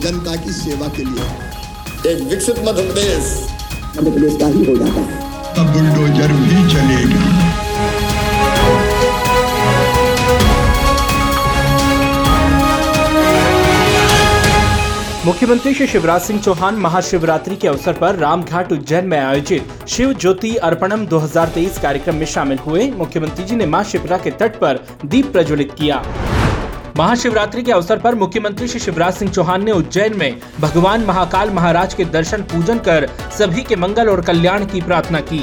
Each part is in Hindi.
जनता की सेवा के लिए। एक विकसित मध्य प्रदेश मध्य प्रदेश का ही हो जाता है। अब बुलडोजर भी चलेगा मुख्यमंत्री श्री शिवराज सिंह चौहान महाशिवरात्रि के अवसर पर रामघाट उज्जैन में आयोजित शिव ज्योति अर्पणम 2023 कार्यक्रम में शामिल हुए। मुख्यमंत्री जी ने माँ शिप्रा के तट पर दीप प्रज्वलित किया। महाशिवरात्रि के अवसर पर मुख्यमंत्री श्री शिवराज सिंह चौहान ने उज्जैन में भगवान महाकाल महाराज के दर्शन पूजन कर सभी के मंगल और कल्याण की प्रार्थना की।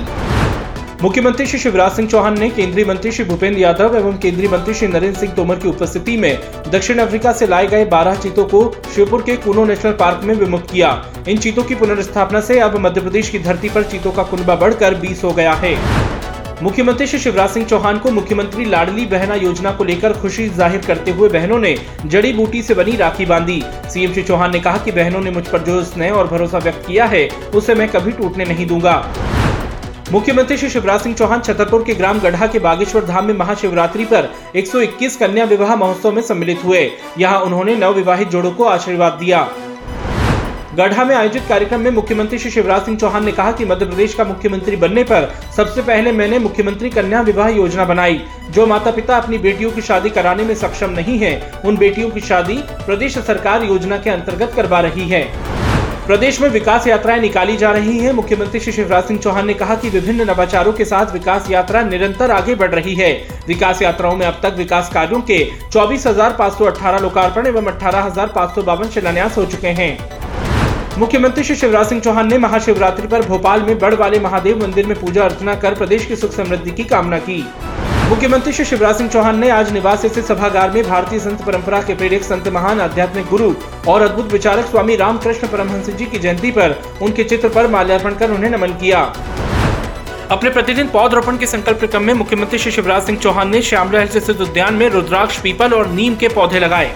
मुख्यमंत्री श्री शिवराज सिंह चौहान ने केंद्रीय मंत्री श्री भूपेंद्र यादव एवं केंद्रीय मंत्री श्री नरेंद्र सिंह तोमर की उपस्थिति में दक्षिण अफ्रीका से लाए गए 12 चीतों को श्योपुर के कूनो नेशनल पार्क में विमुक्त किया। इन चीतों की पुनर्स्थापना से अब मध्य प्रदेश की धरती पर चीतों का कुनबा बढ़कर 20 हो गया है। मुख्यमंत्री श्री शिवराज सिंह चौहान को मुख्यमंत्री लाडली बहना योजना को लेकर खुशी ज़ाहिर करते हुए बहनों ने जड़ी बूटी से बनी राखी बांधी। सीएम श्री चौहान ने कहा कि बहनों ने मुझ पर जो स्नेह और भरोसा व्यक्त किया है, उसे मैं कभी टूटने नहीं दूँगा। मुख्यमंत्री श्री शिवराज सिंह चौहान छतरपुर के ग्राम गढ़ा के बागेश्वर धाम में महाशिवरात्रि पर 121 कन्या विवाह महोत्सव में सम्मिलित हुए। यहाँ उन्होंने नव विवाहित जोड़ों को आशीर्वाद दिया। गढ़ा में आयोजित कार्यक्रम में मुख्यमंत्री श्री शिवराज सिंह चौहान ने कहा कि मध्य प्रदेश का मुख्यमंत्री बनने पर सबसे पहले मैंने मुख्यमंत्री कन्या विवाह योजना बनाई जो माता पिता अपनी बेटियों की शादी कराने में सक्षम नहीं है। उन बेटियों की शादी प्रदेश सरकार योजना के अंतर्गत करवा रही है। प्रदेश में विकास यात्राएँ निकाली जा रही हैं। मुख्यमंत्री श्री शिवराज सिंह चौहान ने कहा कि विभिन्न नवाचारों के साथ विकास यात्रा निरंतर आगे बढ़ रही है। विकास यात्राओं में अब तक विकास कार्यों के 24,518 लोकार्पण एवं अठारह शिलान्यास हो चुके हैं। मुख्यमंत्री श्री शिवराज सिंह चौहान ने महाशिवरात्रि पर भोपाल में बड़ वाले महादेव मंदिर में पूजा अर्चना कर प्रदेश की सुख समृद्धि की कामना की। मुख्यमंत्री श्री शिवराज सिंह चौहान ने आज निवास स्थित सभागार में भारतीय संत परंपरा के प्रेरक संत महान आध्यात्मिक गुरु और अद्भुत विचारक स्वामी रामकृष्ण परमहंस जी की जयंती पर उनके चित्र पर माल्यार्पण कर उन्हें नमन किया। अपने प्रतिदिन पौधरोपण के संकल्प क्रम में मुख्यमंत्री श्री शिवराज सिंह चौहान ने श्यामला स्थित उद्यान में रुद्राक्ष पीपल और नीम के पौधे लगाए।